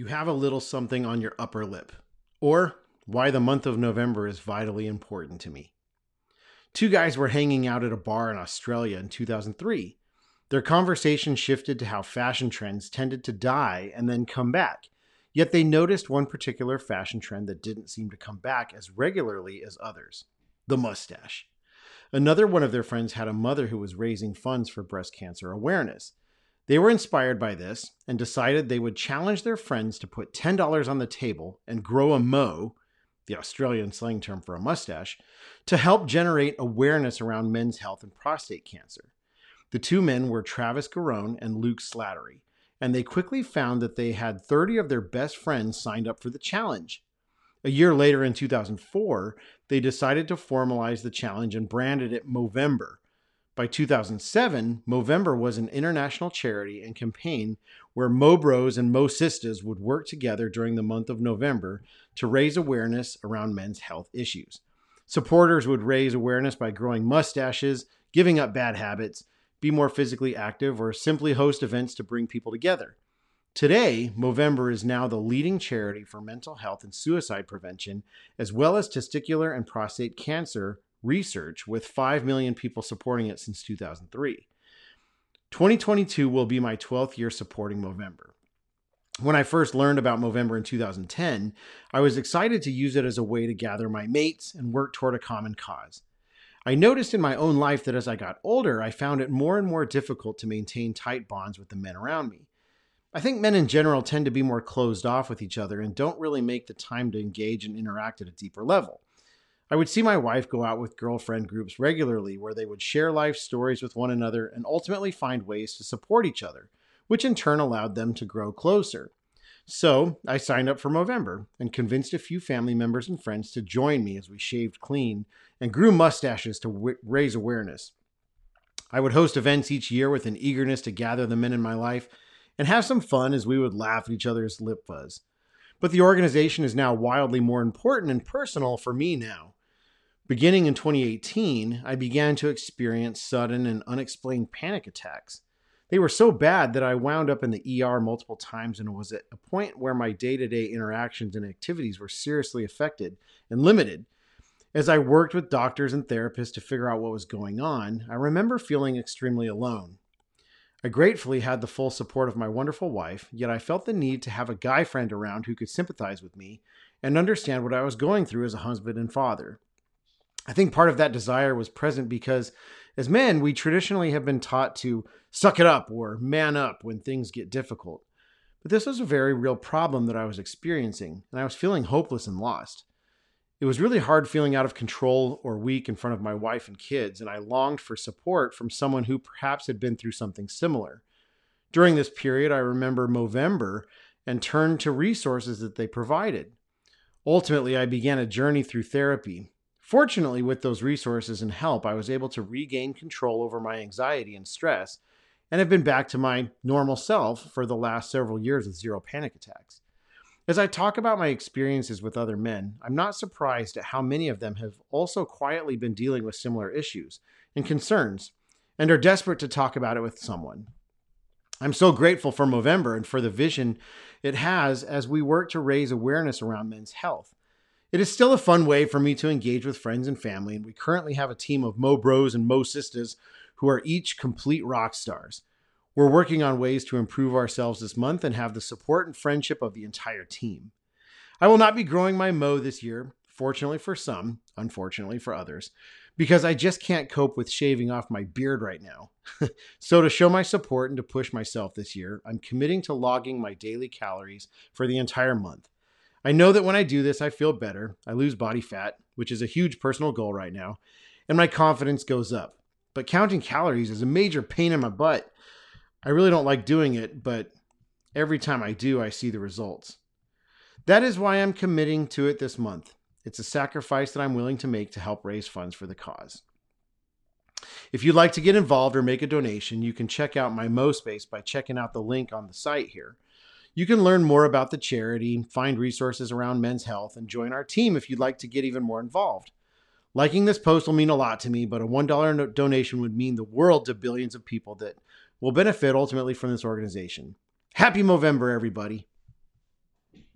you have a little something on your upper lip, or why the month of November is vitally important to me. Two guys were hanging out at a bar in Australia in 2003. Their conversation shifted to how fashion trends tended to die and then come back. Yet they noticed one particular fashion trend that didn't seem to come back as regularly as others the mustache. Another one of their friends had a mother who was raising funds for breast cancer awareness. They were inspired by this and decided they would challenge their friends to put $10 on the table and grow a mo, the Australian slang term for a mustache, to help generate awareness around men's health and prostate cancer. The two men were Travis Garone and Luke Slattery, and they quickly found that they had 30 of their best friends signed up for the challenge. A year later, in 2004, they decided to formalize the challenge and branded it Movember by 2007, Movember was an international charity and campaign where Mo Bros and Mo Sisters would work together during the month of November to raise awareness around men's health issues. Supporters would raise awareness by growing mustaches, giving up bad habits, be more physically active, or simply host events to bring people together. Today, Movember is now the leading charity for mental health and suicide prevention, as well as testicular and prostate cancer research with 5 million people supporting it since 2003. 2022 will be my 12th year supporting Movember. When I first learned about Movember in 2010, I was excited to use it as a way to gather my mates and work toward a common cause. I noticed in my own life that as I got older, I found it more and more difficult to maintain tight bonds with the men around me. I think men in general tend to be more closed off with each other and don't really make the time to engage and interact at a deeper level. I would see my wife go out with girlfriend groups regularly where they would share life stories with one another and ultimately find ways to support each other, which in turn allowed them to grow closer. So I signed up for Movember and convinced a few family members and friends to join me as we shaved clean and grew mustaches to w- raise awareness. I would host events each year with an eagerness to gather the men in my life and have some fun as we would laugh at each other's lip fuzz. But the organization is now wildly more important and personal for me now. Beginning in 2018, I began to experience sudden and unexplained panic attacks. They were so bad that I wound up in the ER multiple times and was at a point where my day to day interactions and activities were seriously affected and limited. As I worked with doctors and therapists to figure out what was going on, I remember feeling extremely alone. I gratefully had the full support of my wonderful wife, yet I felt the need to have a guy friend around who could sympathize with me and understand what I was going through as a husband and father. I think part of that desire was present because as men, we traditionally have been taught to suck it up or man up when things get difficult. But this was a very real problem that I was experiencing, and I was feeling hopeless and lost. It was really hard feeling out of control or weak in front of my wife and kids, and I longed for support from someone who perhaps had been through something similar. During this period, I remember Movember and turned to resources that they provided. Ultimately, I began a journey through therapy, Fortunately, with those resources and help, I was able to regain control over my anxiety and stress and have been back to my normal self for the last several years with zero panic attacks. As I talk about my experiences with other men, I'm not surprised at how many of them have also quietly been dealing with similar issues and concerns and are desperate to talk about it with someone. I'm so grateful for Movember and for the vision it has as we work to raise awareness around men's health. It is still a fun way for me to engage with friends and family, and we currently have a team of Mo Bros and Mo Sisters who are each complete rock stars. We're working on ways to improve ourselves this month and have the support and friendship of the entire team. I will not be growing my Mo this year, fortunately for some, unfortunately for others, because I just can't cope with shaving off my beard right now. so, to show my support and to push myself this year, I'm committing to logging my daily calories for the entire month. I know that when I do this, I feel better. I lose body fat, which is a huge personal goal right now, and my confidence goes up. But counting calories is a major pain in my butt. I really don't like doing it, but every time I do, I see the results. That is why I'm committing to it this month. It's a sacrifice that I'm willing to make to help raise funds for the cause. If you'd like to get involved or make a donation, you can check out my MoSpace by checking out the link on the site here. You can learn more about the charity, find resources around men's health, and join our team if you'd like to get even more involved. Liking this post will mean a lot to me, but a $1 donation would mean the world to billions of people that will benefit ultimately from this organization. Happy Movember, everybody.